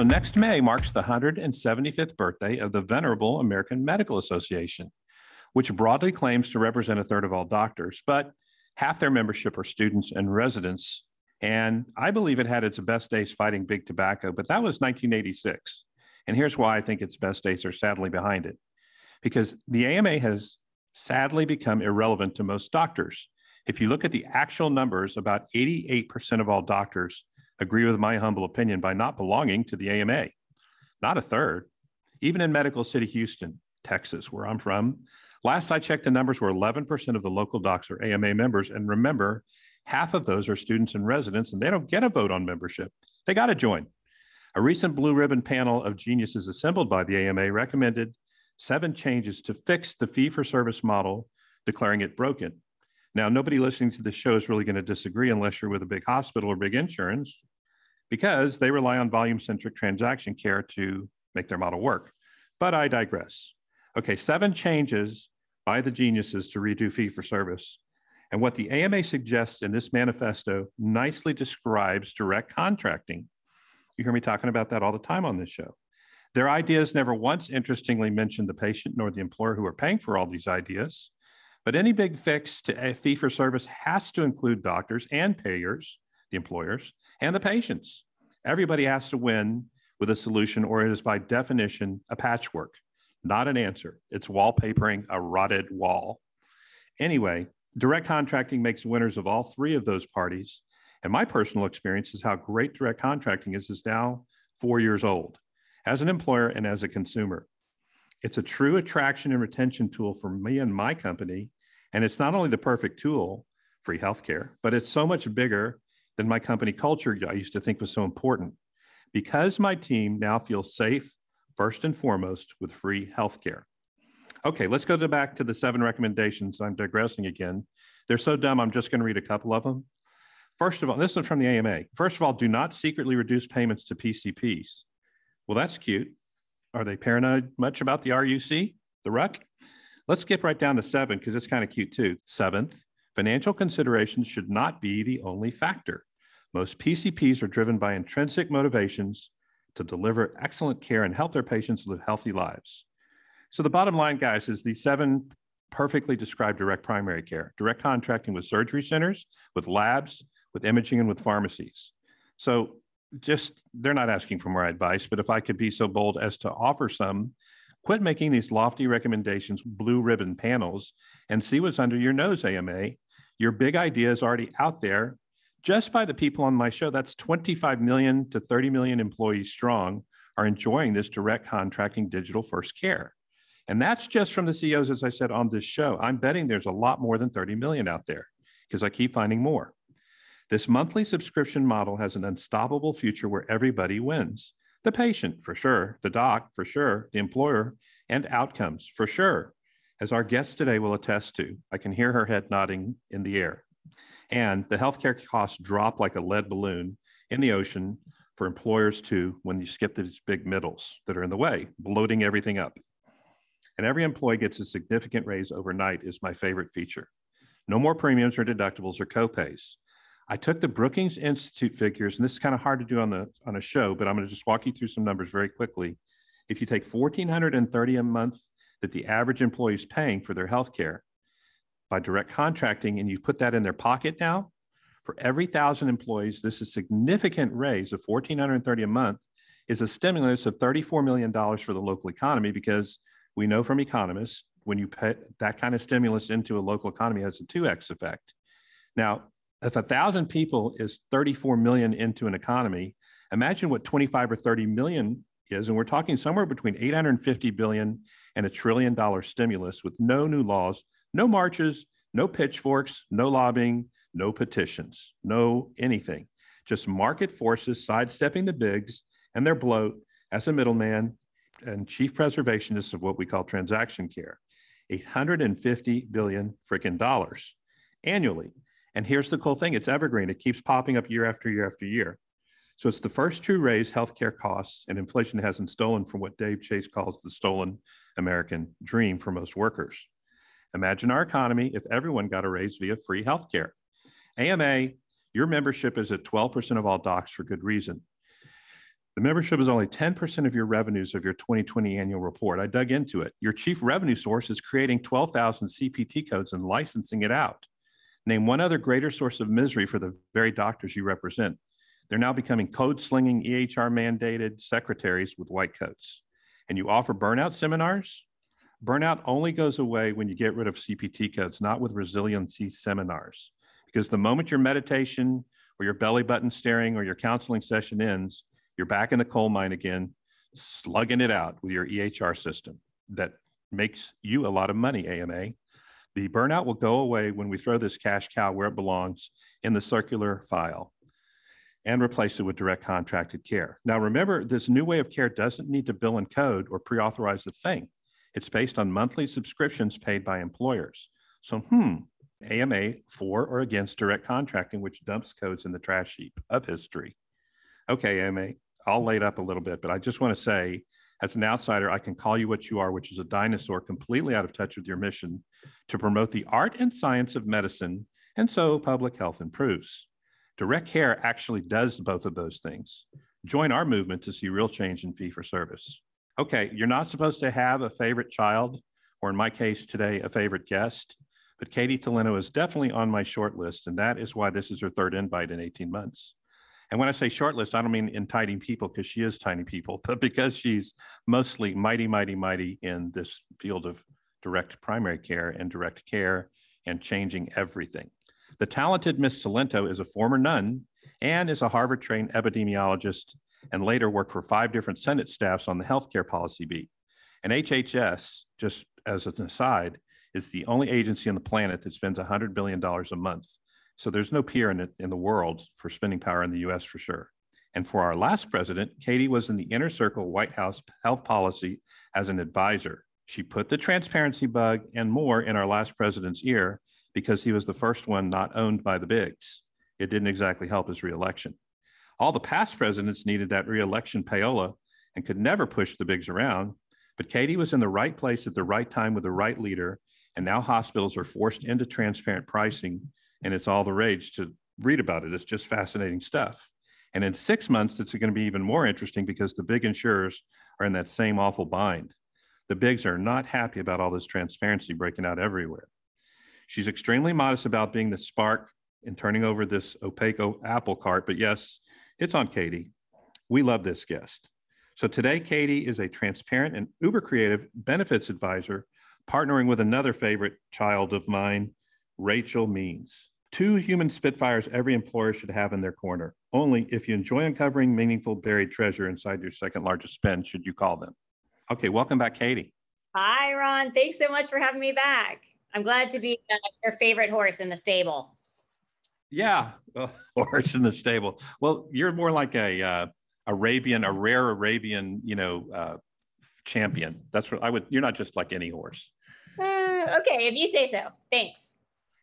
So next May marks the 175th birthday of the Venerable American Medical Association, which broadly claims to represent a third of all doctors, but half their membership are students and residents. And I believe it had its best days fighting big tobacco, but that was 1986. And here's why I think its best days are sadly behind it. Because the AMA has sadly become irrelevant to most doctors. If you look at the actual numbers, about 88% of all doctors agree with my humble opinion by not belonging to the AMA. Not a third. Even in Medical City, Houston, Texas, where I'm from, last I checked, the numbers were 11% of the local docs are AMA members. And remember, half of those are students and residents, and they don't get a vote on membership. They got to join. A recent blue ribbon panel of geniuses assembled by the AMA recommended seven changes to fix the fee for service model, declaring it broken. Now, nobody listening to this show is really going to disagree unless you're with a big hospital or big insurance, because they rely on volume centric transaction care to make their model work. But I digress. Okay, seven changes by the geniuses to redo fee for service. And what the AMA suggests in this manifesto nicely describes direct contracting. You hear me talking about that all the time on this show. Their ideas never once interestingly mention the patient nor the employer who are paying for all these ideas. But any big fix to a fee for service has to include doctors and payers, the employers, and the patients. Everybody has to win with a solution, or it is by definition a patchwork, not an answer. It's wallpapering a rotted wall. Anyway, direct contracting makes winners of all three of those parties and my personal experience is how great direct contracting is, is now four years old as an employer and as a consumer. It's a true attraction and retention tool for me and my company. And it's not only the perfect tool, free healthcare, but it's so much bigger than my company culture I used to think was so important. Because my team now feels safe, first and foremost, with free healthcare. Okay, let's go to back to the seven recommendations. I'm digressing again. They're so dumb, I'm just going to read a couple of them. First of all, this is from the AMA. First of all, do not secretly reduce payments to PCPs. Well, that's cute. Are they paranoid much about the RUC, the RUC? Let's skip right down to seven because it's kind of cute too. Seventh, financial considerations should not be the only factor. Most PCPs are driven by intrinsic motivations to deliver excellent care and help their patients live healthy lives. So the bottom line, guys, is these seven perfectly describe direct primary care, direct contracting with surgery centers, with labs, with imaging and with pharmacies. So just they're not asking for more advice, but if I could be so bold as to offer some, quit making these lofty recommendations, blue ribbon panels, and see what's under your nose, AMA. Your big idea is already out there just by the people on my show. That's 25 million to 30 million employees strong are enjoying this direct contracting digital first care. And that's just from the CEOs, as I said on this show. I'm betting there's a lot more than 30 million out there because I keep finding more. This monthly subscription model has an unstoppable future where everybody wins. The patient, for sure, the doc, for sure, the employer, and outcomes, for sure. As our guest today will attest to, I can hear her head nodding in the air. And the healthcare costs drop like a lead balloon in the ocean for employers too when you skip these big middles that are in the way, bloating everything up. And every employee gets a significant raise overnight is my favorite feature. No more premiums or deductibles or copays. I took the Brookings Institute figures, and this is kind of hard to do on the on a show, but I'm going to just walk you through some numbers very quickly. If you take 1,430 a month that the average employee is paying for their health care by direct contracting, and you put that in their pocket now, for every thousand employees, this is significant raise of 1,430 a month is a stimulus of $34 million for the local economy because we know from economists when you put that kind of stimulus into a local economy has a 2x effect. Now, if a thousand people is 34 million into an economy, imagine what 25 or 30 million is. And we're talking somewhere between 850 billion and a trillion dollar stimulus with no new laws, no marches, no pitchforks, no lobbying, no petitions, no anything. Just market forces sidestepping the bigs and their bloat as a middleman and chief preservationists of what we call transaction care. 850 billion freaking dollars annually. And here's the cool thing it's evergreen, it keeps popping up year after year after year. So it's the first to raise healthcare costs, and inflation hasn't stolen from what Dave Chase calls the stolen American dream for most workers. Imagine our economy if everyone got a raise via free healthcare. AMA, your membership is at 12% of all docs for good reason. The membership is only 10% of your revenues of your 2020 annual report. I dug into it. Your chief revenue source is creating 12,000 CPT codes and licensing it out. Name one other greater source of misery for the very doctors you represent. They're now becoming code slinging EHR mandated secretaries with white coats. And you offer burnout seminars? Burnout only goes away when you get rid of CPT codes, not with resiliency seminars. Because the moment your meditation or your belly button staring or your counseling session ends, you're back in the coal mine again, slugging it out with your EHR system that makes you a lot of money, AMA. The burnout will go away when we throw this cash cow where it belongs in the circular file and replace it with direct contracted care. Now, remember, this new way of care doesn't need to bill and code or pre authorize a thing. It's based on monthly subscriptions paid by employers. So, hmm, AMA for or against direct contracting, which dumps codes in the trash heap of history. Okay, AMA, I'll lay it up a little bit, but I just want to say, as an outsider, I can call you what you are, which is a dinosaur completely out of touch with your mission to promote the art and science of medicine, and so public health improves. Direct care actually does both of those things. Join our movement to see real change in fee for service. Okay, you're not supposed to have a favorite child, or in my case today, a favorite guest, but Katie Talento is definitely on my short list, and that is why this is her third invite in 18 months. And when I say short list, I don't mean in tiny people because she is tiny people, but because she's mostly mighty, mighty, mighty in this field of direct primary care and direct care and changing everything. The talented Miss Talento is a former nun and is a Harvard trained epidemiologist and later worked for five different Senate staffs on the healthcare policy beat. And HHS, just as an aside, is the only agency on the planet that spends $100 billion a month so there's no peer in, it, in the world for spending power in the US for sure. And for our last president, Katie was in the inner circle White House health policy as an advisor. She put the transparency bug and more in our last president's ear because he was the first one not owned by the bigs. It didn't exactly help his reelection. All the past presidents needed that reelection payola and could never push the bigs around. But Katie was in the right place at the right time with the right leader. And now hospitals are forced into transparent pricing and it's all the rage to read about it. It's just fascinating stuff. And in six months, it's going to be even more interesting because the big insurers are in that same awful bind. The bigs are not happy about all this transparency breaking out everywhere. She's extremely modest about being the spark in turning over this opaque apple cart, but yes, it's on Katie. We love this guest. So today, Katie is a transparent and uber creative benefits advisor, partnering with another favorite child of mine, Rachel Means. Two human spitfires every employer should have in their corner. Only if you enjoy uncovering meaningful buried treasure inside your second largest spend should you call them. Okay, welcome back, Katie. Hi, Ron. Thanks so much for having me back. I'm glad to be uh, your favorite horse in the stable. Yeah, horse in the stable. Well, you're more like a uh, Arabian, a rare Arabian, you know, uh, champion. That's what I would. You're not just like any horse. Uh, okay, if you say so. Thanks.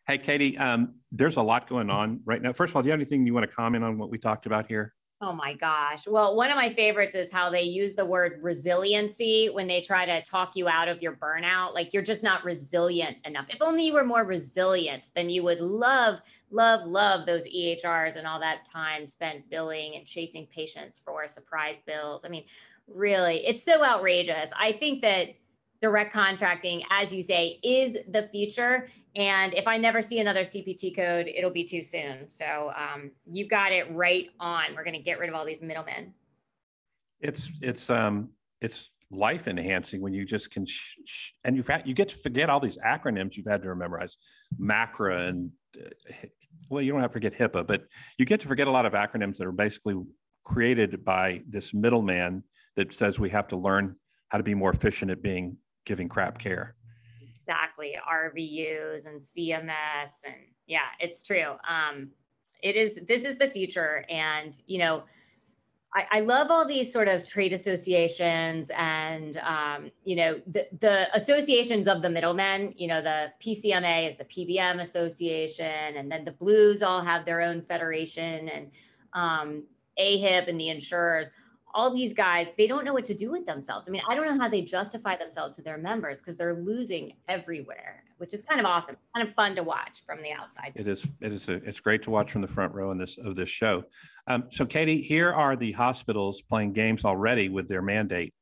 Hey, Katie, um, there's a lot going on right now. First of all, do you have anything you want to comment on what we talked about here? Oh my gosh. Well, one of my favorites is how they use the word resiliency when they try to talk you out of your burnout. Like you're just not resilient enough. If only you were more resilient, then you would love, love, love those EHRs and all that time spent billing and chasing patients for surprise bills. I mean, really, it's so outrageous. I think that direct contracting, as you say, is the future. And if I never see another CPT code, it'll be too soon. So um, you got it right on. We're going to get rid of all these middlemen. It's it's um it's life enhancing when you just can sh- sh- and you've you get to forget all these acronyms you've had to memorize, MACRA and uh, well, you don't have to forget HIPAA, but you get to forget a lot of acronyms that are basically created by this middleman that says we have to learn how to be more efficient at being giving crap care. Exactly. RVUs and CMS. And yeah, it's true. Um, it is, this is the future. And, you know, I, I love all these sort of trade associations and, um, you know, the, the associations of the middlemen, you know, the PCMA is the PBM association, and then the Blues all have their own federation and um, AHIP and the insurers all these guys, they don't know what to do with themselves. I mean, I don't know how they justify themselves to their members because they're losing everywhere, which is kind of awesome, kind of fun to watch from the outside. It is. It is. A, it's great to watch from the front row in this of this show. Um, so, Katie, here are the hospitals playing games already with their mandate.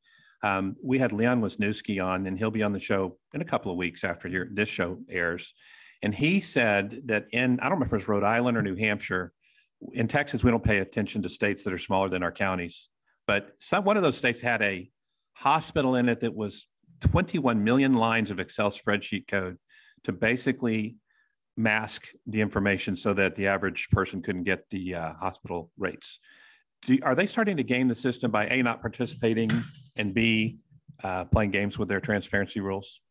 Um, we had Leon Wisniewski on, and he'll be on the show in a couple of weeks after this show airs. And he said that in I don't remember if it was Rhode Island or New Hampshire. In Texas, we don't pay attention to states that are smaller than our counties but some one of those states had a hospital in it that was 21 million lines of Excel spreadsheet code to basically mask the information so that the average person couldn't get the uh, hospital rates. Do, are they starting to game the system by A, not participating, and B, uh, playing games with their transparency rules?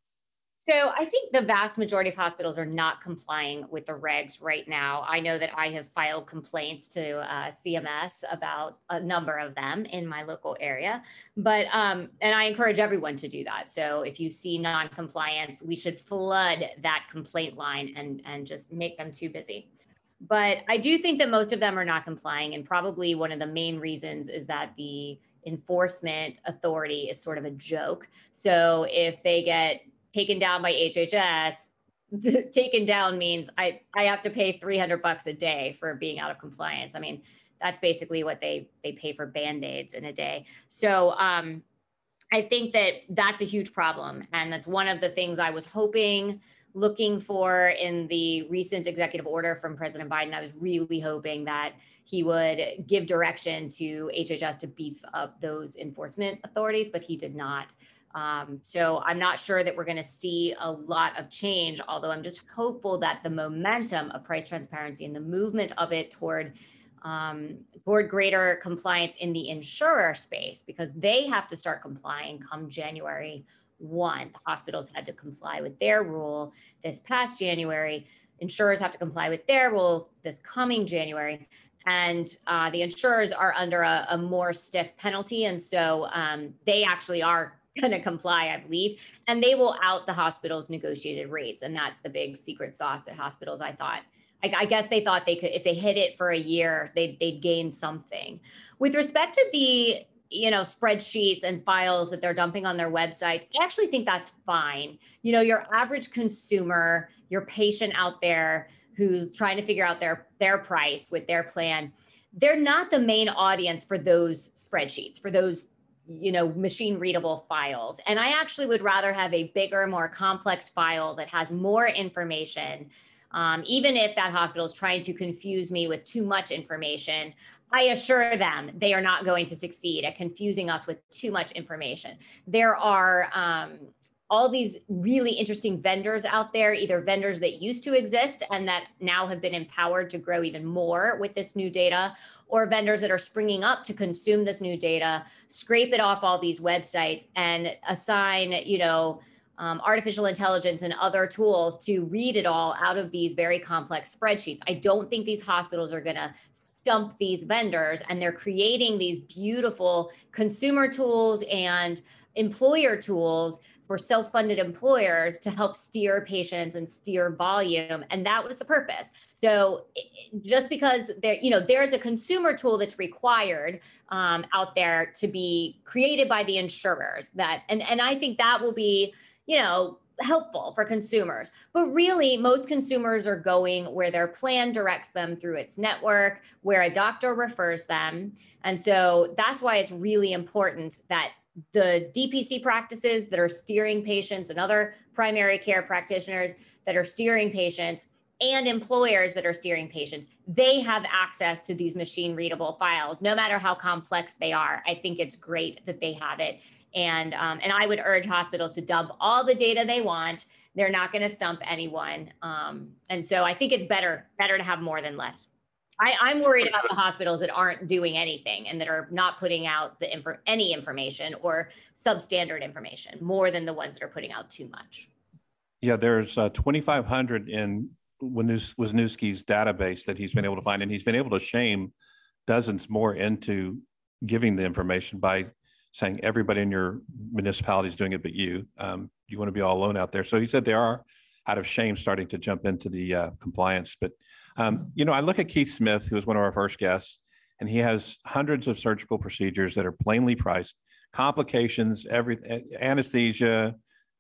So I think the vast majority of hospitals are not complying with the regs right now. I know that I have filed complaints to uh, CMS about a number of them in my local area, but um, and I encourage everyone to do that. So if you see non-compliance, we should flood that complaint line and and just make them too busy. But I do think that most of them are not complying, and probably one of the main reasons is that the enforcement authority is sort of a joke. So if they get taken down by HHS, taken down means I, I have to pay 300 bucks a day for being out of compliance. I mean, that's basically what they, they pay for band-aids in a day. So um, I think that that's a huge problem. And that's one of the things I was hoping, looking for in the recent executive order from President Biden. I was really hoping that he would give direction to HHS to beef up those enforcement authorities, but he did not. Um, so I'm not sure that we're going to see a lot of change, although I'm just hopeful that the momentum of price transparency and the movement of it toward um, toward greater compliance in the insurer space, because they have to start complying come January 1. The hospitals had to comply with their rule this past January. Insurers have to comply with their rule this coming January and uh, the insurers are under a, a, more stiff penalty. And so um, they actually are going to comply, I believe, and they will out the hospital's negotiated rates. And that's the big secret sauce at hospitals. I thought, I, I guess they thought they could, if they hit it for a year, they'd, they'd gain something. With respect to the, you know, spreadsheets and files that they're dumping on their websites, I actually think that's fine. You know, your average consumer, your patient out there who's trying to figure out their their price with their plan, they're not the main audience for those spreadsheets, for those you know machine readable files. And i actually would rather have a bigger more complex file that has more information um, even if that hospital is trying to confuse me with too much information i assure them they are not going to succeed at confusing us with too much information. There are um, all these really interesting vendors out there, either vendors that used to exist and that now have been empowered to grow even more with this new data, or vendors that are springing up to consume this new data, scrape it off all these websites and assign, you know, um, artificial intelligence and other tools to read it all out of these very complex spreadsheets. I don't think these hospitals are going to stump these vendors and they're creating these beautiful consumer tools and employer tools for self-funded employers to help steer patients and steer volume and that was the purpose so just because there you know there's a consumer tool that's required um, out there to be created by the insurers that and and i think that will be you know helpful for consumers. But really, most consumers are going where their plan directs them through its network, where a doctor refers them. And so that's why it's really important that the DPC practices that are steering patients and other primary care practitioners that are steering patients and employers that are steering patients, they have access to these machine readable files, no matter how complex they are. I think it's great that they have it. And, um, and I would urge hospitals to dump all the data they want. They're not going to stump anyone. Um, and so I think it's better, better to have more than less. I, am worried about the hospitals that aren't doing anything and that are not putting out the info, any information or substandard information more than the ones that are putting out too much. Yeah, there's uh, 2,500 in Wisniewski's database that he's been able to find, and he's been able to shame dozens more into giving the information by saying everybody in your municipality is doing it but you. Um, you want to be all alone out there. So he said they are out of shame starting to jump into the uh, compliance. But um, you know, I look at Keith Smith, who was one of our first guests, and he has hundreds of surgical procedures that are plainly priced, complications, every anesthesia,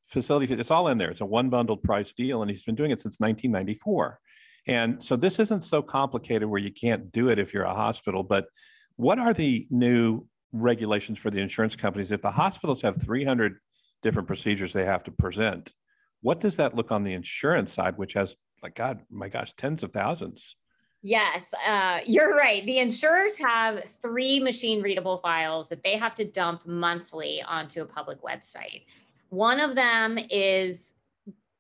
facility. It's all in there. It's a one bundled price deal, and he's been doing it since 1994. And so this isn't so complicated where you can't do it if you're a hospital. But what are the new regulations for the insurance companies? If the hospitals have 300 different procedures they have to present, what does that look on the insurance side, which has, like, God, my gosh, tens of thousands? Yes, uh, you're right. The insurers have three machine readable files that they have to dump monthly onto a public website. One of them is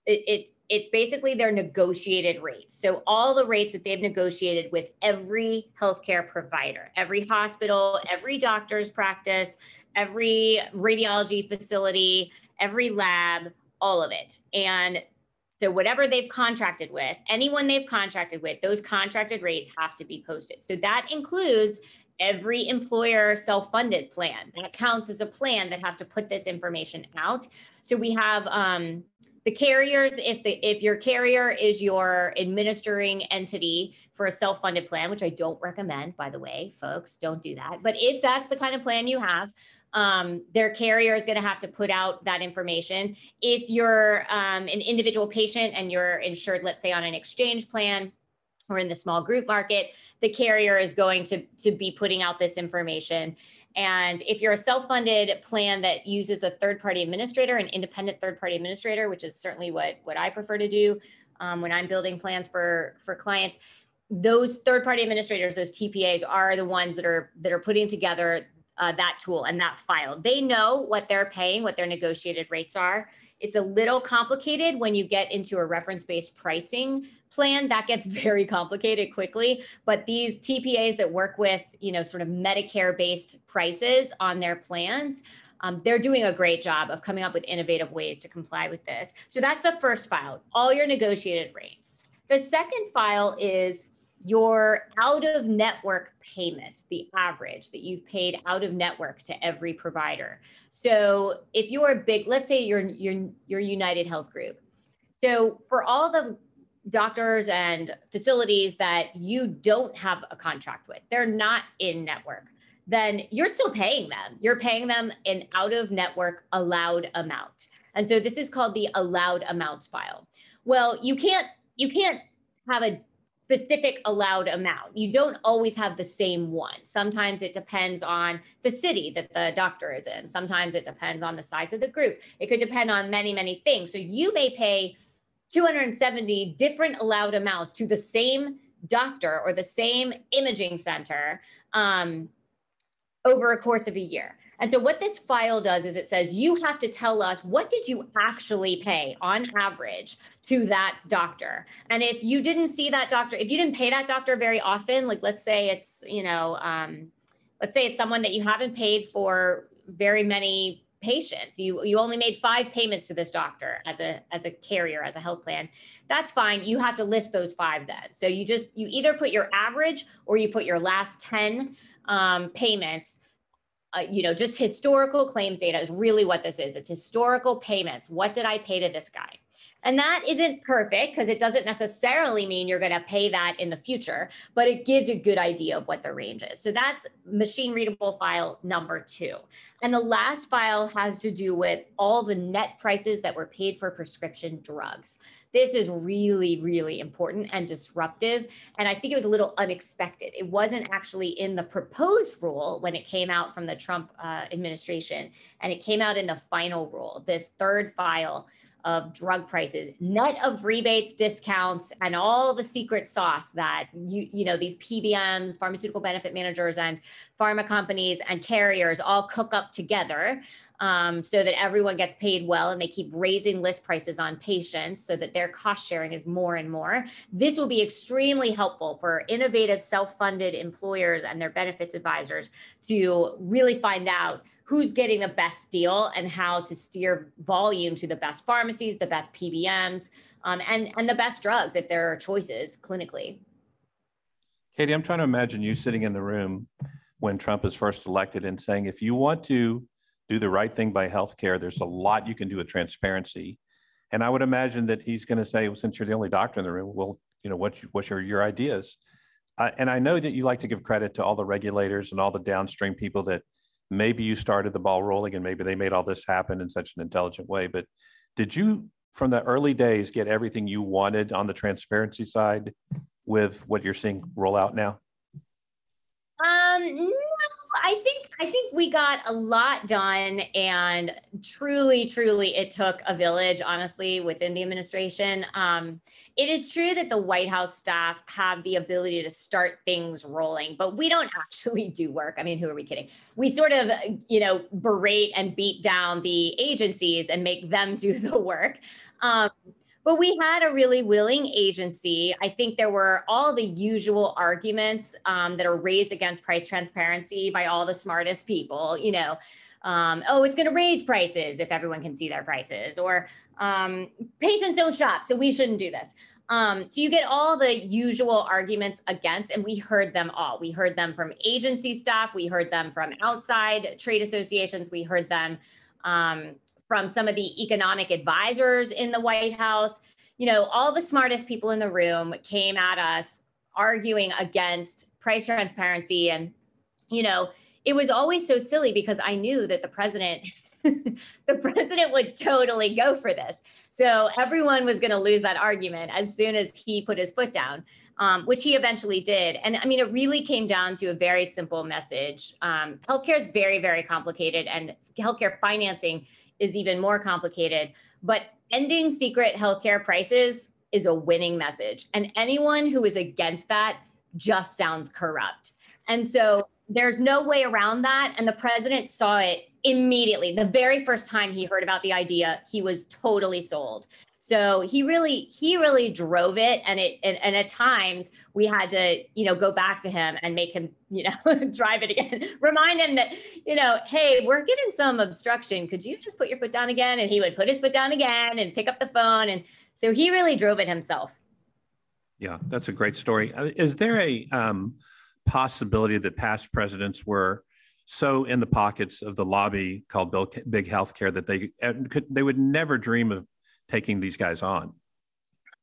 it, it it's basically their negotiated rates. So all the rates that they've negotiated with every healthcare provider, every hospital, every doctor's practice, every radiology facility, every lab, all of it. And so whatever they've contracted with, anyone they've contracted with, those contracted rates have to be posted. So that includes every employer self-funded plan that counts as a plan that has to put this information out so we have um, the carriers if the if your carrier is your administering entity for a self-funded plan which i don't recommend by the way folks don't do that but if that's the kind of plan you have um, their carrier is going to have to put out that information if you're um, an individual patient and you're insured let's say on an exchange plan or in the small group market, the carrier is going to, to be putting out this information. And if you're a self-funded plan that uses a third-party administrator, an independent third-party administrator, which is certainly what, what I prefer to do um, when I'm building plans for, for clients, those third-party administrators, those TPAs, are the ones that are that are putting together uh, that tool and that file. They know what they're paying, what their negotiated rates are. It's a little complicated when you get into a reference-based pricing plan. That gets very complicated quickly. But these TPAs that work with, you know, sort of Medicare-based prices on their plans, um, they're doing a great job of coming up with innovative ways to comply with this. So that's the first file, all your negotiated rates. The second file is your out of network payment, the average that you've paid out of network to every provider. So if you're a big, let's say you're you're you're United Health Group. So for all the doctors and facilities that you don't have a contract with, they're not in network, then you're still paying them. You're paying them an out of network allowed amount. And so this is called the allowed amounts file. Well, you can't you can't have a specific allowed amount. You don't always have the same one. Sometimes it depends on the city that the doctor is in. Sometimes it depends on the size of the group. It could depend on many, many things. So you may pay 270 different allowed amounts to the same doctor or the same imaging center um, over a course of a year. And so what this file does is it says you have to tell us what did you actually pay on average to that doctor. And if you didn't see that doctor, if you didn't pay that doctor very often, like let's say it's, you know, um, let's say it's someone that you haven't paid for very many patients you you only made five payments to this doctor as a as a carrier as a health plan that's fine you have to list those five then so you just you either put your average or you put your last 10 um, payments uh, you know, just historical claims data is really what this is. It's historical payments. What did I pay to this guy? And that isn't perfect because it doesn't necessarily mean you're going to pay that in the future, but it gives a good idea of what the range is. So that's machine readable file number two. And the last file has to do with all the net prices that were paid for prescription drugs. This is really, really important and disruptive. And I think it was a little unexpected. It wasn't actually in the proposed rule when it came out from the Trump uh, administration, and it came out in the final rule, this third file of drug prices, net of rebates, discounts, and all the secret sauce that you you know these PBMs, pharmaceutical benefit managers, and pharma companies and carriers all cook up together um, so that everyone gets paid well and they keep raising list prices on patients so that their cost sharing is more and more. This will be extremely helpful for innovative self funded employers and their benefits advisors to really find out who's getting the best deal and how to steer volume to the best pharmacies, the best PBMs, um, and, and the best drugs if there are choices clinically. Katie, I'm trying to imagine you sitting in the room when Trump is first elected and saying, if you want to do the right thing by healthcare, there's a lot you can do with transparency. And I would imagine that he's going to say, well, since you're the only doctor in the room, well, you know, what's, what's your, your ideas? I, and I know that you like to give credit to all the regulators and all the downstream people that maybe you started the ball rolling and maybe they made all this happen in such an intelligent way. But did you, from the early days, get everything you wanted on the transparency side with what you're seeing roll out now? Um, I think I think we got a lot done, and truly, truly, it took a village. Honestly, within the administration, um, it is true that the White House staff have the ability to start things rolling, but we don't actually do work. I mean, who are we kidding? We sort of, you know, berate and beat down the agencies and make them do the work. Um, but we had a really willing agency. I think there were all the usual arguments um, that are raised against price transparency by all the smartest people. You know, um, oh, it's going to raise prices if everyone can see their prices, or um, patients don't shop, so we shouldn't do this. Um, so you get all the usual arguments against, and we heard them all. We heard them from agency staff, we heard them from outside trade associations, we heard them um, from some of the economic advisors in the White House. You know, all the smartest people in the room came at us arguing against price transparency. And, you know, it was always so silly because I knew that the president. the president would totally go for this. So everyone was going to lose that argument as soon as he put his foot down, um, which he eventually did. And I mean, it really came down to a very simple message. Um, healthcare is very, very complicated, and healthcare financing is even more complicated. But ending secret healthcare prices is a winning message. And anyone who is against that just sounds corrupt. And so there's no way around that. And the president saw it immediately. The very first time he heard about the idea, he was totally sold. So he really, he really drove it. And it, and, and at times we had to, you know, go back to him and make him, you know, drive it again, remind him that, you know, hey, we're getting some obstruction. Could you just put your foot down again? And he would put his foot down again and pick up the phone. And so he really drove it himself. Yeah, that's a great story. Uh, is there a um, possibility that past presidents were so in the pockets of the lobby called Big Healthcare that they uh, could, they would never dream of taking these guys on?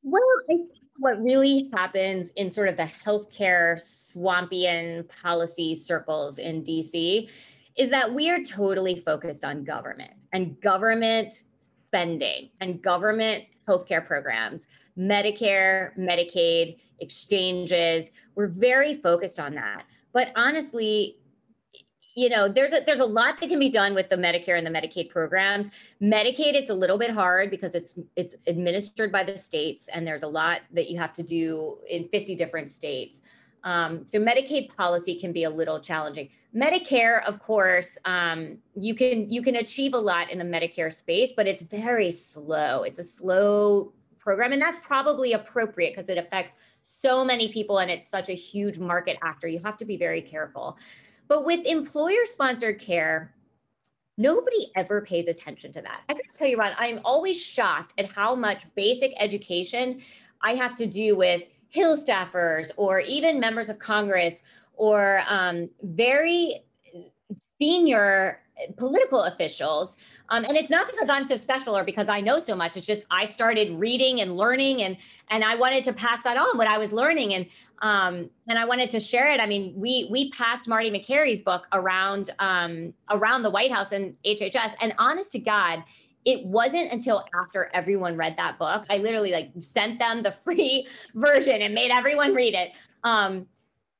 Well, I think what really happens in sort of the healthcare swampian policy circles in DC is that we are totally focused on government and government spending and government healthcare programs, Medicare, Medicaid, exchanges. We're very focused on that. But honestly, you know there's a there's a lot that can be done with the medicare and the medicaid programs. Medicaid it's a little bit hard because it's it's administered by the states and there's a lot that you have to do in 50 different states. Um, so medicaid policy can be a little challenging. Medicare of course um, you can you can achieve a lot in the medicare space but it's very slow. It's a slow program and that's probably appropriate because it affects so many people and it's such a huge market actor. You have to be very careful but with employer sponsored care, nobody ever pays attention to that. I can tell you, Ron, I'm always shocked at how much basic education I have to do with Hill staffers or even members of Congress or um, very senior political officials. Um, and it's not because I'm so special or because I know so much. It's just I started reading and learning, and and I wanted to pass that on what I was learning, and um, and I wanted to share it. I mean, we we passed Marty Makary's book around um, around the White House and HHS, and honest to God, it wasn't until after everyone read that book, I literally like sent them the free version and made everyone read it. Um,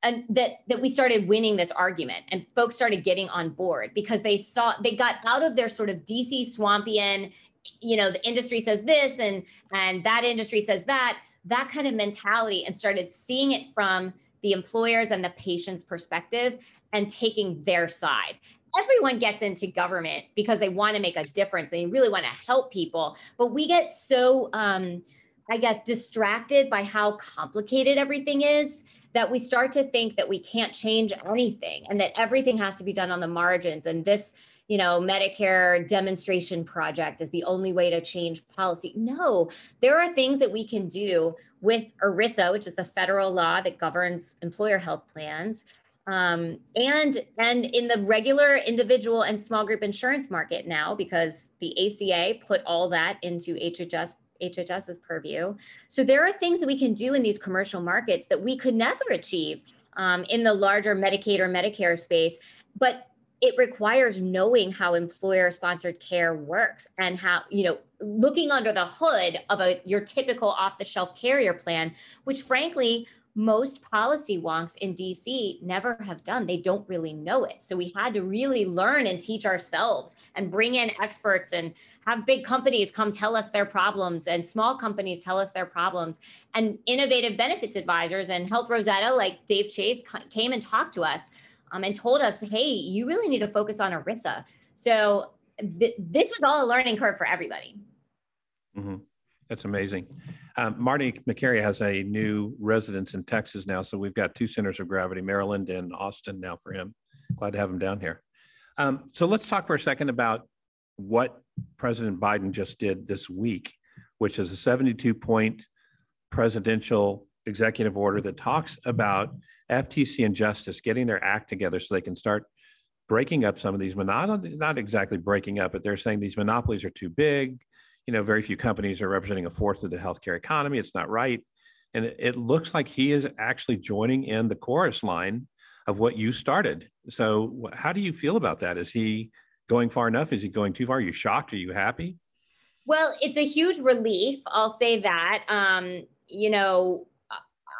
and that that we started winning this argument and folks started getting on board because they saw they got out of their sort of DC swampian you know the industry says this and and that industry says that that kind of mentality and started seeing it from the employers and the patient's perspective and taking their side. Everyone gets into government because they want to make a difference. They really want to help people but we get so um i guess distracted by how complicated everything is that we start to think that we can't change anything and that everything has to be done on the margins. And this you know medicare demonstration project is the only way to change policy. No there are things that we can do with erisa which is the federal law that governs employer health plans um, and and in the regular individual and small group insurance market now because the ACA put all that into HHS HHS's purview. So there are things that we can do in these commercial markets that we could never achieve um, in the larger Medicaid or Medicare space. But it requires knowing how employer sponsored care works and how you know looking under the hood of a your typical off the shelf carrier plan which frankly most policy wonks in DC never have done. They don't really know it. So we had to really learn and teach ourselves and bring in experts and have big companies come tell us their problems and small companies tell us their problems. And innovative benefits advisors and Health Rosetta, like Dave Chase, came and talked to us um, and told us, hey, you really need to focus on ERISA. So th- this was all a learning curve for everybody. Mm-hmm. That's amazing. Um, Marty Makary has a new residence in Texas now. So we've got two centers of gravity, Maryland and Austin now for him. Glad to have him down here. Um, so let's talk for a second about what President Biden just did this week, which is a 72 point presidential executive order that talks about FTC and Justice getting their act together so they can start breaking up some of these, not, not exactly breaking up, but they're saying these monopolies are too big. You know, very few companies are representing a fourth of the healthcare economy. It's not right. And it, looks like he is actually joining in the chorus line of what you started. So, how do you feel about that? Is he going far enough? Is he going too far? Are you shocked? Are you happy? Well, it's a huge relief. I'll say that. Um, you know,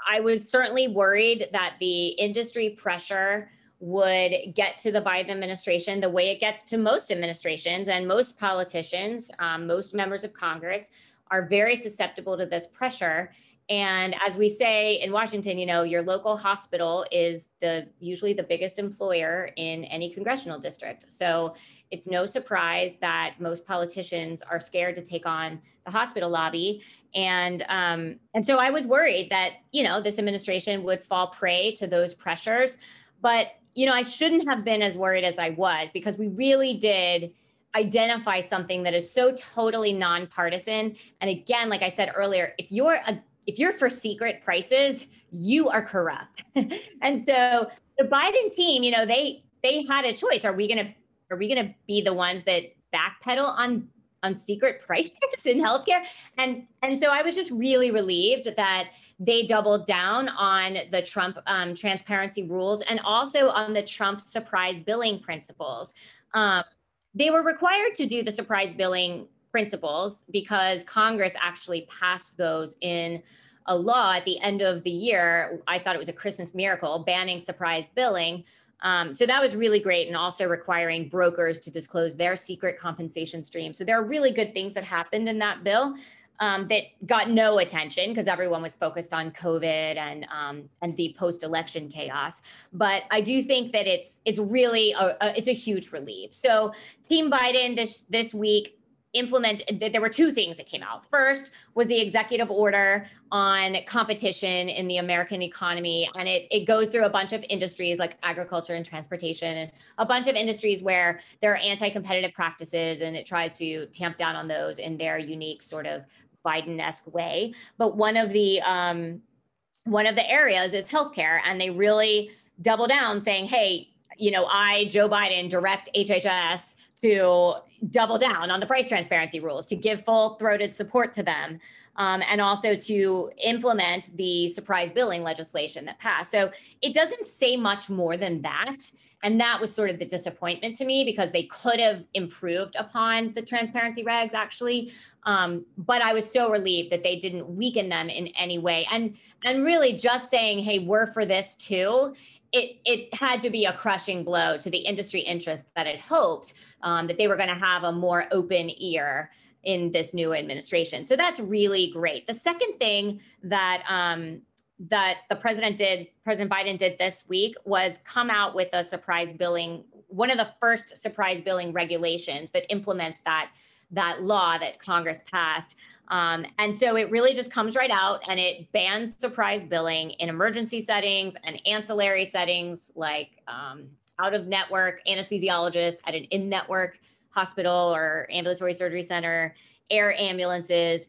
I was certainly worried that the industry pressure would get to the Biden administration the way it gets to most administrations and most politicians, um, most members of Congress are very susceptible to this pressure. And as we say in Washington, you know, your local hospital is the usually the biggest employer in any congressional district. So it's no surprise that most politicians are scared to take on the hospital lobby. And um, and so I was worried that you know this administration would fall prey to those pressures. But you know, I shouldn't have been as worried as I was because we really did identify something that is so totally nonpartisan. And again, like I said earlier, if you're a if you're for secret prices, you are corrupt. and so the Biden team, you know, they they had a choice. Are we gonna are we gonna be the ones that backpedal on on secret prices in healthcare? And and so I was just really relieved that they doubled down on the Trump um, transparency rules and also on the Trump surprise billing principles. Um, they were required to do the surprise billing principles because Congress actually passed those in a law at the end of the year. I thought it was a Christmas miracle banning surprise billing. Um, so that was really great, and also requiring brokers to disclose their secret compensation stream. So there are really good things that happened in that bill um, that got no attention because everyone was focused on COVID and um, and the post-election chaos. But I do think that it's it's really a, a, it's a huge relief. So Team Biden this this week implement that there were two things that came out. First was the executive order on competition in the american economy and it, it goes through a bunch of industries like agriculture and transportation and a bunch of industries where there are anti-competitive practices and it tries to tamp down on those in their unique sort of biden-esque way. But one of the um, one of the areas is healthcare and they really double down saying hey you know, I, Joe Biden, direct HHS to double down on the price transparency rules, to give full throated support to them, um, and also to implement the surprise billing legislation that passed. So it doesn't say much more than that. And that was sort of the disappointment to me because they could have improved upon the transparency regs actually. Um, but I was so relieved that they didn't weaken them in any way. And and really just saying, hey, we're for this too it it had to be a crushing blow to the industry interest that had hoped um, that they were going to have a more open ear in this new administration. So that's really great. The second thing that um, that the president did, President Biden did this week, was come out with a surprise billing, one of the first surprise billing regulations that implements that that law that Congress passed. Um, and so it really just comes right out and it bans surprise billing in emergency settings and ancillary settings like um, out of network anesthesiologists at an in network hospital or ambulatory surgery center, air ambulances.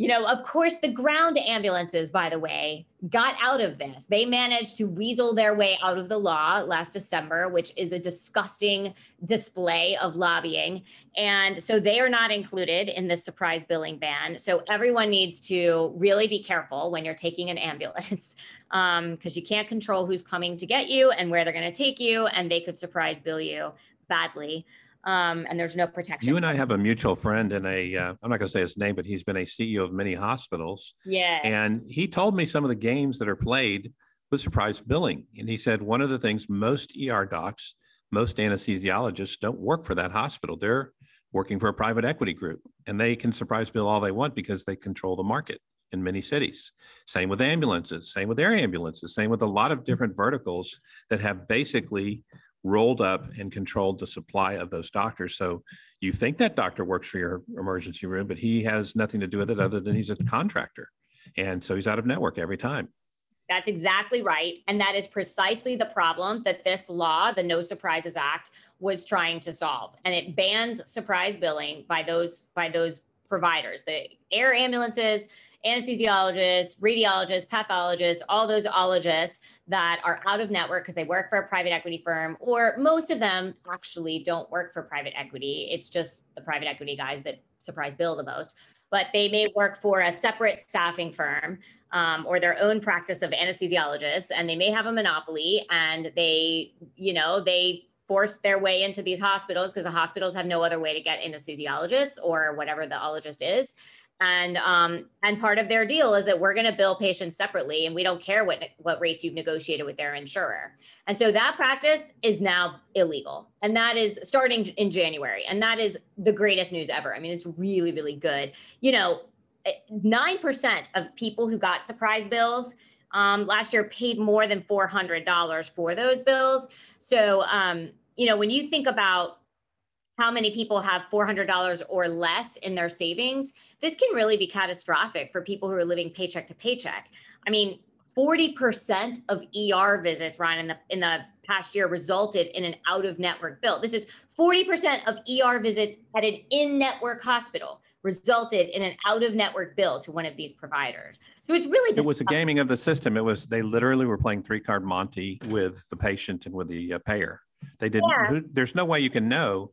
You know, of course, the ground ambulances, by the way, got out of this. They managed to weasel their way out of the law last December, which is a disgusting display of lobbying. And so they are not included in this surprise billing ban. So everyone needs to really be careful when you're taking an ambulance because um, you can't control who's coming to get you and where they're going to take you, and they could surprise bill you badly um, and there's no protection. You and I have a mutual friend in a, uh, I'm not going to say his name, but he's been a CEO of many hospitals. Yeah. And he told me some of the games that are played with surprise billing. And he said one of the things most ER docs, most anesthesiologists don't work for that hospital. They're working for a private equity group and they can surprise bill all they want because they control the market in many cities. Same with ambulances, same with air ambulances, same with a lot of different verticals that have basically rolled up and controlled the supply of those doctors. So you think that doctor works for your emergency room, but he has nothing to do with it other than he's a contractor. And so he's out of network every time. That's exactly right. And that is precisely the problem that this law, the No Surprises Act, was trying to solve. And it bans surprise billing by those by those providers, the air ambulances, anesthesiologists, radiologists, pathologists, all those ologists that are out of network because they work for a private equity firm, or most of them actually don't work for private equity. It's just the private equity guys that surprise bill the most. But they may work for a separate staffing firm um, or their own practice of anesthesiologists, and they may have a monopoly and they, you know, they force their way into these hospitals because the hospitals have no other way to get anesthesiologists or whatever the ologist is and um, and part of their deal is that we're going to bill patients separately and we don't care what what rates you've negotiated with their insurer. And so that practice is now illegal. And that is starting in january. And that is the greatest news ever. I mean it's really really good. You know 9% eh, of people who got surprise bills um, last year paid more than $400 for those bills. So um, you know when you think about how many people have $400 or less in their savings, this can really be catastrophic for people who are living paycheck to paycheck. I mean, 40% of ER visits, Ryan, in the in the past year resulted in an out-of-network bill. This is 40% of ER visits at an in-network hospital resulted in an out-of-network bill to one of these providers. So it's really it was a gaming of the system. It was they literally were playing three-card Monty with the patient and with the uh, payer. They didn't. Yeah. Who, there's no way you can know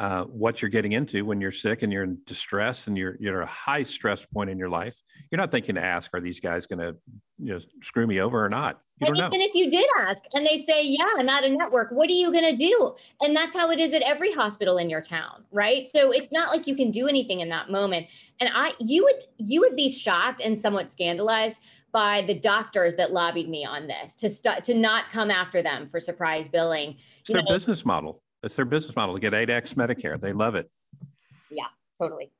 uh, what you're getting into when you're sick and you're in distress and you're you're at a high stress point in your life. You're not thinking to ask, are these guys going to you know screw me over or not? You and even know. if you did ask and they say, yeah, I'm at a network, what are you going to do? And that's how it is at every hospital in your town, right? So it's not like you can do anything in that moment. And I, you would you would be shocked and somewhat scandalized by the doctors that lobbied me on this to start to not come after them for surprise billing. It's you their know, business model. It's their business model to get 8x Medicare. They love it. Yeah, totally.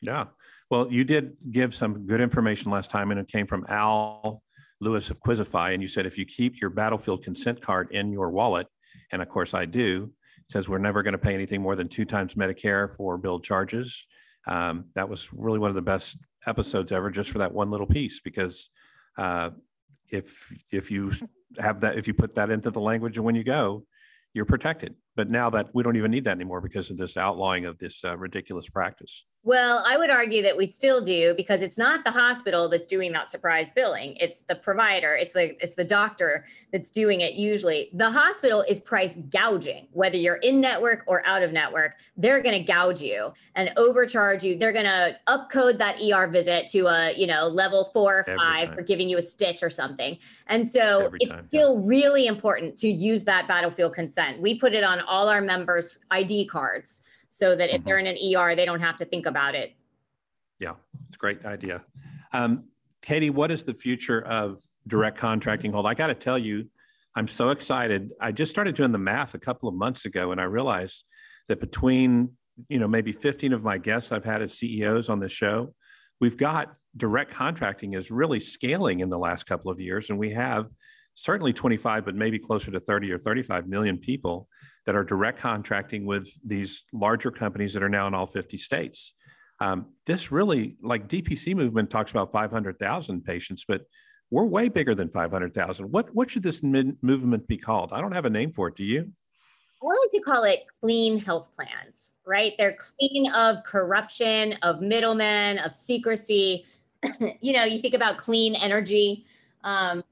Yeah. Well, you did give some good information last time, and it came from Al Lewis of Quizzify. And you said if you keep your battlefield consent card in your wallet, and of course I do, says we're never going to pay anything more than two times Medicare for billed charges. Um, that was really one of the best episodes ever, just for that one little piece. Because uh, if if you have that, if you put that into the language and when you go, you're protected. But now that we don't even need that anymore because of this outlawing of this uh, ridiculous practice. Well, I would argue that we still do because it's not the hospital that's doing that surprise billing. It's the provider, it's the it's the doctor that's doing it usually. The hospital is price gouging, whether you're in network or out of network, they're going to gouge you and overcharge you. They're going to upcode that ER visit to a, you know, level 4 or 5 for giving you a stitch or something. And so Every it's time, still yeah. really important to use that battlefield consent. We put it on all our members ID cards so that if mm-hmm. they're in an ER, they don't have to think about it. Yeah, it's a great idea. Um, Katie, what is the future of direct contracting hold? I got to tell you, I'm so excited. I just started doing the math a couple of months ago, and I realized that between you know maybe 15 of my guests I've had as CEOs on this show, we've got direct contracting is really scaling in the last couple of years, and we have certainly 25, but maybe closer to 30 or 35 million people that are direct contracting with these larger companies that are now in all 50 states. Um, this really, like DPC movement talks about 500,000 patients, but we're way bigger than 500,000. What what should this movement be called? I don't have a name for it. Do you? I like to call it clean health plans, right? They're clean of corruption, of middlemen, of secrecy. you know, you think about clean energy. Um,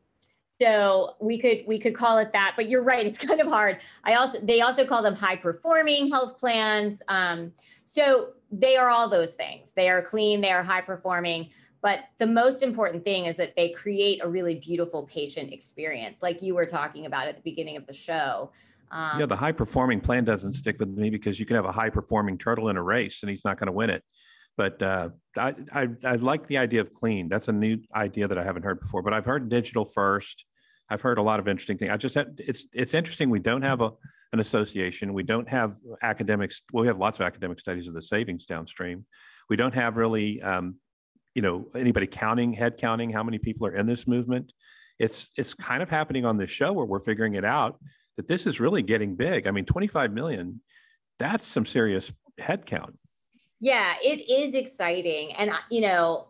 so we could we could call it that, but you're right. It's kind of hard. I also they also call them high performing health plans. Um, so they are all those things. They are clean. They are high performing. But the most important thing is that they create a really beautiful patient experience, like you were talking about at the beginning of the show. Um, yeah, the high performing plan doesn't stick with me because you can have a high performing turtle in a race and he's not going to win it. But uh, I, I, I like the idea of clean. That's a new idea that I haven't heard before. But I've heard digital first. I've heard a lot of interesting things. I just had, it's it's interesting. We don't have a an association. We don't have academics. Well, we have lots of academic studies of the savings downstream. We don't have really, um, you know, anybody counting head counting how many people are in this movement. It's it's kind of happening on this show where we're figuring it out that this is really getting big. I mean, 25 million. That's some serious head count. Yeah, it is exciting. And, you know,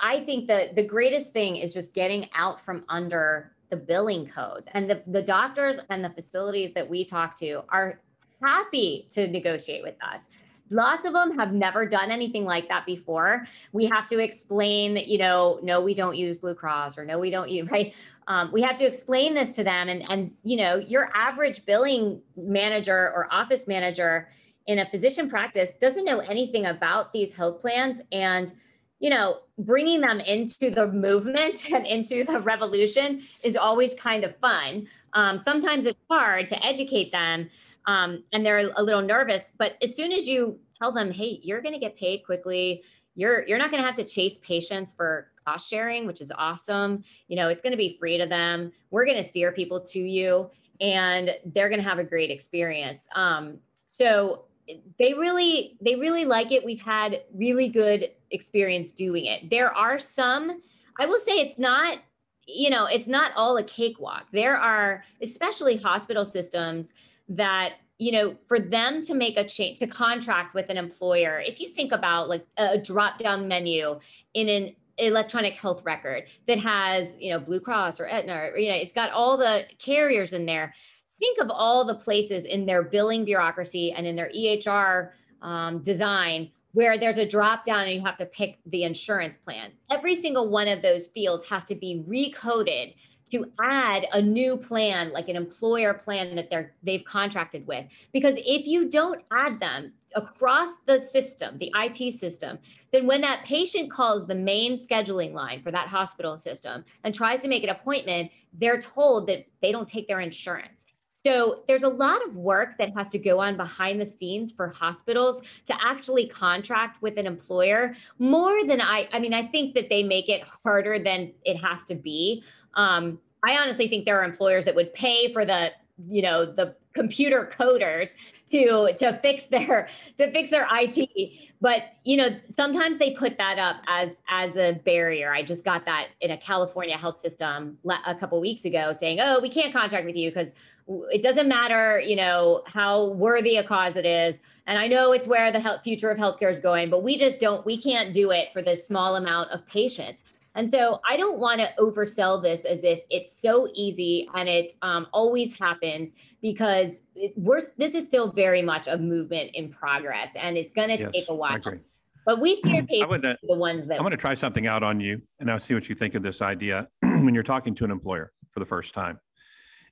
I think that the greatest thing is just getting out from under the billing code. And the, the doctors and the facilities that we talk to are happy to negotiate with us. Lots of them have never done anything like that before. We have to explain that, you know, no, we don't use Blue Cross or no, we don't use, right? Um, we have to explain this to them. And, and, you know, your average billing manager or office manager in a physician practice doesn't know anything about these health plans and you know bringing them into the movement and into the revolution is always kind of fun. Um, sometimes it's hard to educate them um, and they're a little nervous but as soon as you tell them hey you're going to get paid quickly. You're you're not going to have to chase patients for cost sharing which is awesome. You know it's going to be free to them. We're going to steer people to you and they're going to have a great experience. Um, so they really they really like it. We've had really good experience doing it. There are some i will say it's not you know it's not all a cakewalk. There are especially hospital systems that you know for them to make a change to contract with an employer if you think about like a drop down menu in an electronic health record that has you know blue cross or aetna or, you know it's got all the carriers in there think of all the places in their billing bureaucracy and in their EHR um, design where there's a drop down and you have to pick the insurance plan. Every single one of those fields has to be recoded to add a new plan like an employer plan that they're they've contracted with because if you don't add them across the system the IT system then when that patient calls the main scheduling line for that hospital system and tries to make an appointment they're told that they don't take their insurance so there's a lot of work that has to go on behind the scenes for hospitals to actually contract with an employer more than I, I mean, I think that they make it harder than it has to be. Um, I honestly think there are employers that would pay for the, you know, the computer coders to to fix their to fix their IT. But you know, sometimes they put that up as as a barrier. I just got that in a California health system a couple weeks ago, saying, "Oh, we can't contract with you because it doesn't matter, you know, how worthy a cause it is. And I know it's where the health, future of healthcare is going, but we just don't, we can't do it for this small amount of patients. And so I don't want to oversell this as if it's so easy and it um, always happens because it, we're this is still very much a movement in progress and it's going to yes, take a while. But we steer patients uh, the ones that I'm going to try something out on you and I'll see what you think of this idea when you're talking to an employer for the first time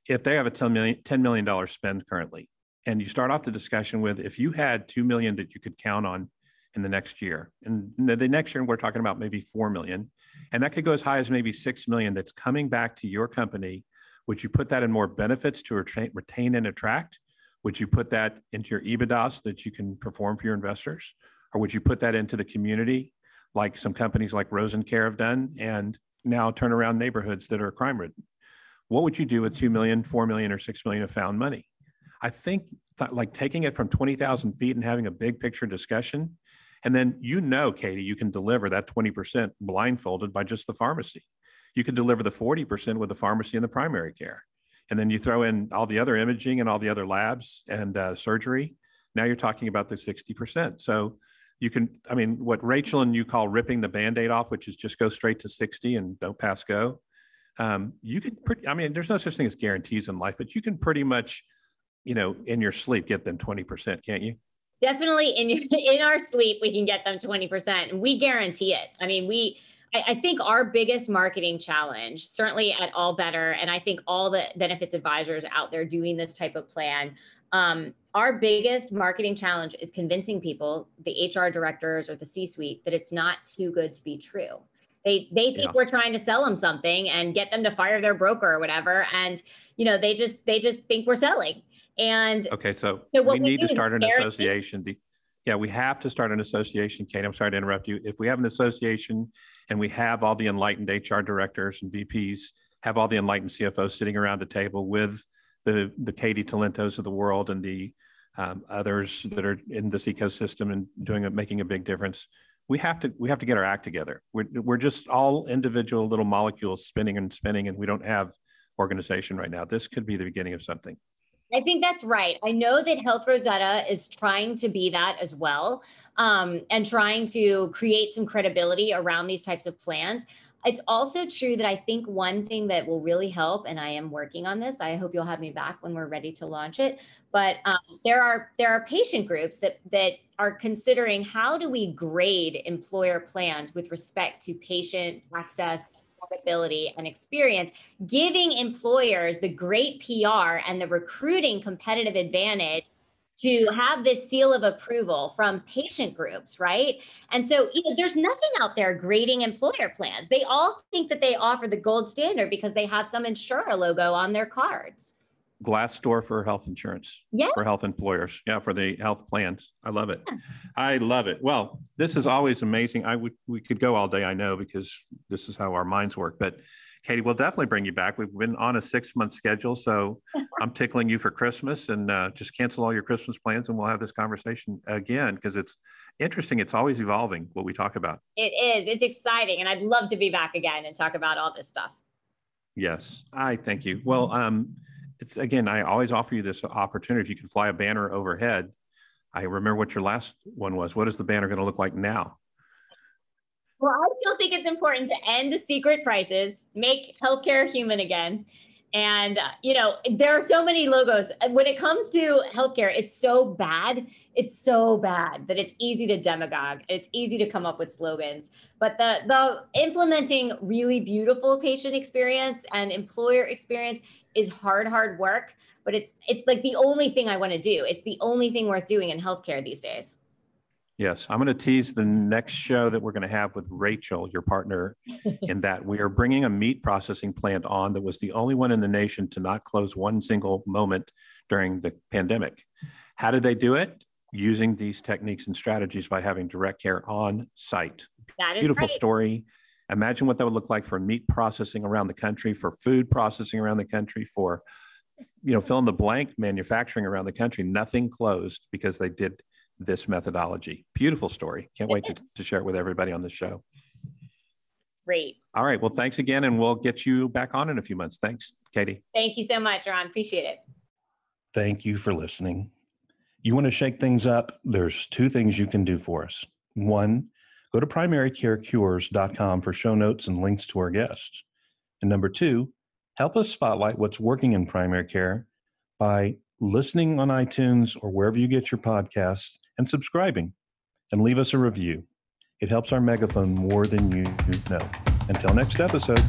if they have a $10 million, $10 million spend currently, and you start off the discussion with if you had 2 million that you could count on in the next year, and the next year we're talking about maybe 4 million, and that could go as high as maybe 6 million that's coming back to your company. Would you put that in more benefits to retain, retain and attract? Would you put that into your EBITDA so that you can perform for your investors? Or would you put that into the community like some companies like Rosencare have done and now turn around neighborhoods that are crime ridden? what would you do with 2 million, 4 million, or 6 million of found money? I think th- like taking it from 20,000 feet and having a big picture discussion. And then you know, Katie, you can deliver that 20% blindfolded by just the pharmacy. You could deliver the 40% with the pharmacy and the primary care. And then you throw in all the other imaging and all the other labs and uh, surgery. Now you're talking about the 60%. So you can, I mean, what Rachel and you call ripping the band aid off, which is just go straight to 60 and don't pass go um, you can I mean, there's no such thing as guarantees in life, but you can pretty much you know, in your sleep, get them 20%, can't you? Definitely in in our sleep we can get them 20% and we guarantee it. I mean we I, I think our biggest marketing challenge certainly at AllBetter and i think all the benefits advisors out there doing this type of plan um, our biggest marketing challenge is convincing people the hr directors or the c suite that it's not too good to be true. They they think Yeah. we're trying to sell them something and get them to fire their broker or whatever and you know they just they just think we're selling and Okay, so So we we need to start an association. The, yeah, we have to start an association. Kate, I'm sorry to interrupt you. If we have an association and we have all the enlightened HR directors and VPs, have all the enlightened CFOs sitting around a table with the the Katie Talentos of the world and the um, others that are in this ecosystem and doing it, making a big difference. We have to we have to get our act together. We're we're just all individual little molecules spinning and spinning, and we don't have organization right now. This could be the beginning of something. I think that's right. I know that Health Rosetta is trying to be that as well, um, and trying to create some credibility around these types of plans. It's also true that I think one thing that will really help, and I am working on this. I hope you'll have me back when we're ready to launch it. But um, there are there are patient groups that that are considering how do we grade employer plans with respect to patient access, affordability, and experience giving employers the great PR and the recruiting competitive advantage to have this seal of approval from patient groups, right? And so, you know, there's nothing out there grading employer plans. They all think that they offer the gold standard because they have some insurer logo on their cards. Glassdoor for health insurance. Yeah. For health employers. Yeah, for the health plans. I love it. I love it. Well, this is always amazing. I would we could go all day, I know, because this is how our minds work. But Katie, we'll definitely bring you back. We've been on a six month schedule, so I'm tickling you for Christmas, and uh, just cancel all your Christmas plans, and we'll have this conversation again because it's interesting. It's always evolving what we talk about. It is, it's exciting. And I'd love to be back again and talk about all this stuff. Yes, I thank you. Well, um, it's again, I always offer you this opportunity. If you can fly a banner overhead, I remember what your last one was. What is the banner going to look like now? Well, I still think it's important to end secret prices, make healthcare human again. And, uh, you know, there are so many logos. When it comes to healthcare, it's so bad. It's so bad that it's easy to demagogue. It's easy to come up with slogans. But the, the implementing really beautiful patient experience and employer experience is hard, hard work. But it's it's like the only thing I want to do. It's the only thing worth doing in healthcare these days. Yes, I'm going to tease the next show that we're going to have with Rachel, your partner, in that we are bringing a meat processing plant on that was the only one in the nation to not close one single moment during the pandemic. How did they do it? Using these techniques and strategies by having direct care on site. That is a Beautiful right. story. Imagine what that would look like for meat processing around the country, for food processing around the country, for you know, fill in the blank manufacturing around the country. Nothing closed because they did this methodology. Beautiful story. Can't wait to, to share it with everybody on the show. Great. All right. Well, thanks again, and we'll get you back on in a few months. Thanks, Katie. Thank you so much, Ron. Appreciate it. Thank you for listening. You want to shake things up? There's two things you can do for us. One, go to primarycarecures.com for show notes and links to our guests. And number two, help us spotlight what's working in primary care by listening on iTunes or wherever you get your podcasts and subscribing and leave us a review. It helps our megaphone more than you know. Until next episode.